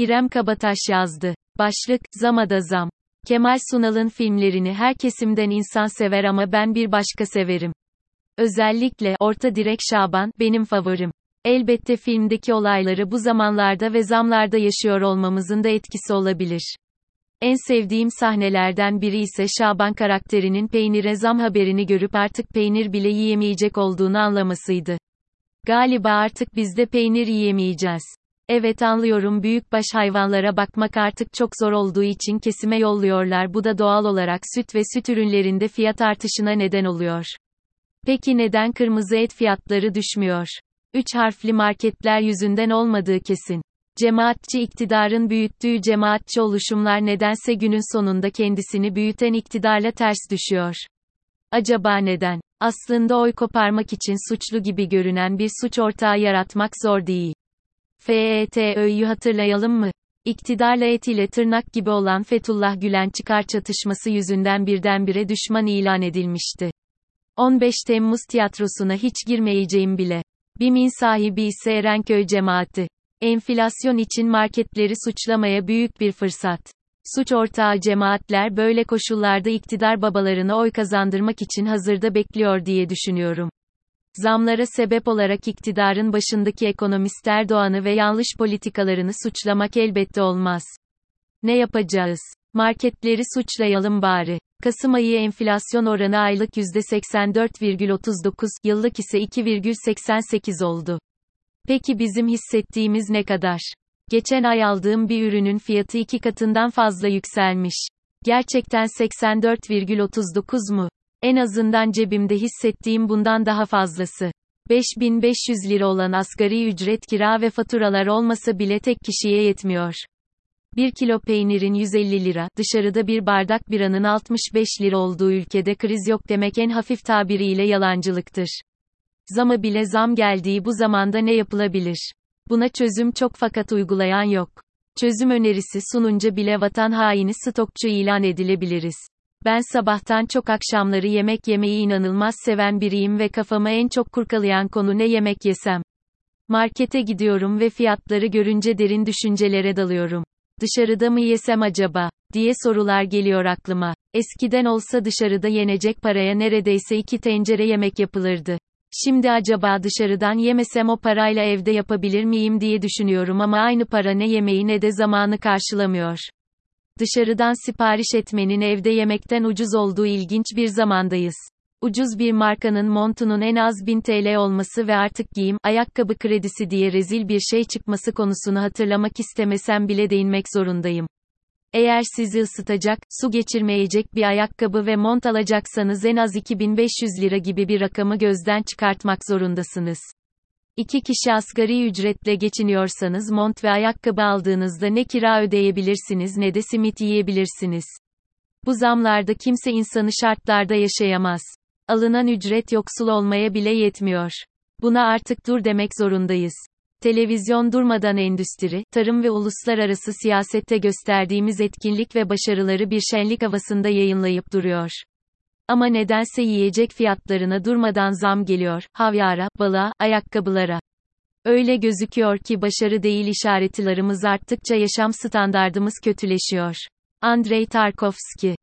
İrem Kabataş yazdı. Başlık, Zamada Zam. Kemal Sunal'ın filmlerini her kesimden insan sever ama ben bir başka severim. Özellikle, Orta Direk Şaban, benim favorim. Elbette filmdeki olayları bu zamanlarda ve zamlarda yaşıyor olmamızın da etkisi olabilir. En sevdiğim sahnelerden biri ise Şaban karakterinin peynire zam haberini görüp artık peynir bile yiyemeyecek olduğunu anlamasıydı. Galiba artık biz de peynir yiyemeyeceğiz. Evet anlıyorum büyükbaş hayvanlara bakmak artık çok zor olduğu için kesime yolluyorlar bu da doğal olarak süt ve süt ürünlerinde fiyat artışına neden oluyor. Peki neden kırmızı et fiyatları düşmüyor? Üç harfli marketler yüzünden olmadığı kesin. Cemaatçi iktidarın büyüttüğü cemaatçi oluşumlar nedense günün sonunda kendisini büyüten iktidarla ters düşüyor. Acaba neden? Aslında oy koparmak için suçlu gibi görünen bir suç ortağı yaratmak zor değil. FETÖ'yü hatırlayalım mı? İktidarla et ile tırnak gibi olan Fethullah Gülen çıkar çatışması yüzünden birdenbire düşman ilan edilmişti. 15 Temmuz tiyatrosuna hiç girmeyeceğim bile. BİM'in sahibi ise Erenköy cemaati. Enflasyon için marketleri suçlamaya büyük bir fırsat. Suç ortağı cemaatler böyle koşullarda iktidar babalarına oy kazandırmak için hazırda bekliyor diye düşünüyorum. Zamlara sebep olarak iktidarın başındaki ekonomist Erdoğan'ı ve yanlış politikalarını suçlamak elbette olmaz. Ne yapacağız? Marketleri suçlayalım bari. Kasım ayı enflasyon oranı aylık %84,39, yıllık ise 2,88 oldu. Peki bizim hissettiğimiz ne kadar? Geçen ay aldığım bir ürünün fiyatı iki katından fazla yükselmiş. Gerçekten 84,39 mu? En azından cebimde hissettiğim bundan daha fazlası. 5500 lira olan asgari ücret kira ve faturalar olmasa bile tek kişiye yetmiyor. 1 kilo peynirin 150 lira, dışarıda bir bardak biranın 65 lira olduğu ülkede kriz yok demek en hafif tabiriyle yalancılıktır. Zama bile zam geldiği bu zamanda ne yapılabilir? Buna çözüm çok fakat uygulayan yok. Çözüm önerisi sununca bile vatan haini stokçu ilan edilebiliriz. Ben sabahtan çok akşamları yemek yemeyi inanılmaz seven biriyim ve kafamı en çok kurkalayan konu ne yemek yesem. Markete gidiyorum ve fiyatları görünce derin düşüncelere dalıyorum. Dışarıda mı yesem acaba? diye sorular geliyor aklıma. Eskiden olsa dışarıda yenecek paraya neredeyse iki tencere yemek yapılırdı. Şimdi acaba dışarıdan yemesem o parayla evde yapabilir miyim diye düşünüyorum ama aynı para ne yemeği ne de zamanı karşılamıyor. Dışarıdan sipariş etmenin evde yemekten ucuz olduğu ilginç bir zamandayız. Ucuz bir markanın montunun en az 1000 TL olması ve artık giyim, ayakkabı kredisi diye rezil bir şey çıkması konusunu hatırlamak istemesem bile değinmek zorundayım. Eğer sizi ısıtacak, su geçirmeyecek bir ayakkabı ve mont alacaksanız en az 2500 lira gibi bir rakamı gözden çıkartmak zorundasınız. İki kişi asgari ücretle geçiniyorsanız mont ve ayakkabı aldığınızda ne kira ödeyebilirsiniz ne de simit yiyebilirsiniz. Bu zamlarda kimse insanı şartlarda yaşayamaz. Alınan ücret yoksul olmaya bile yetmiyor. Buna artık dur demek zorundayız. Televizyon durmadan endüstri, tarım ve uluslararası siyasette gösterdiğimiz etkinlik ve başarıları bir şenlik havasında yayınlayıp duruyor. Ama nedense yiyecek fiyatlarına durmadan zam geliyor, havyara, balığa, ayakkabılara. Öyle gözüküyor ki başarı değil işaretlerimiz arttıkça yaşam standardımız kötüleşiyor. Andrei Tarkovski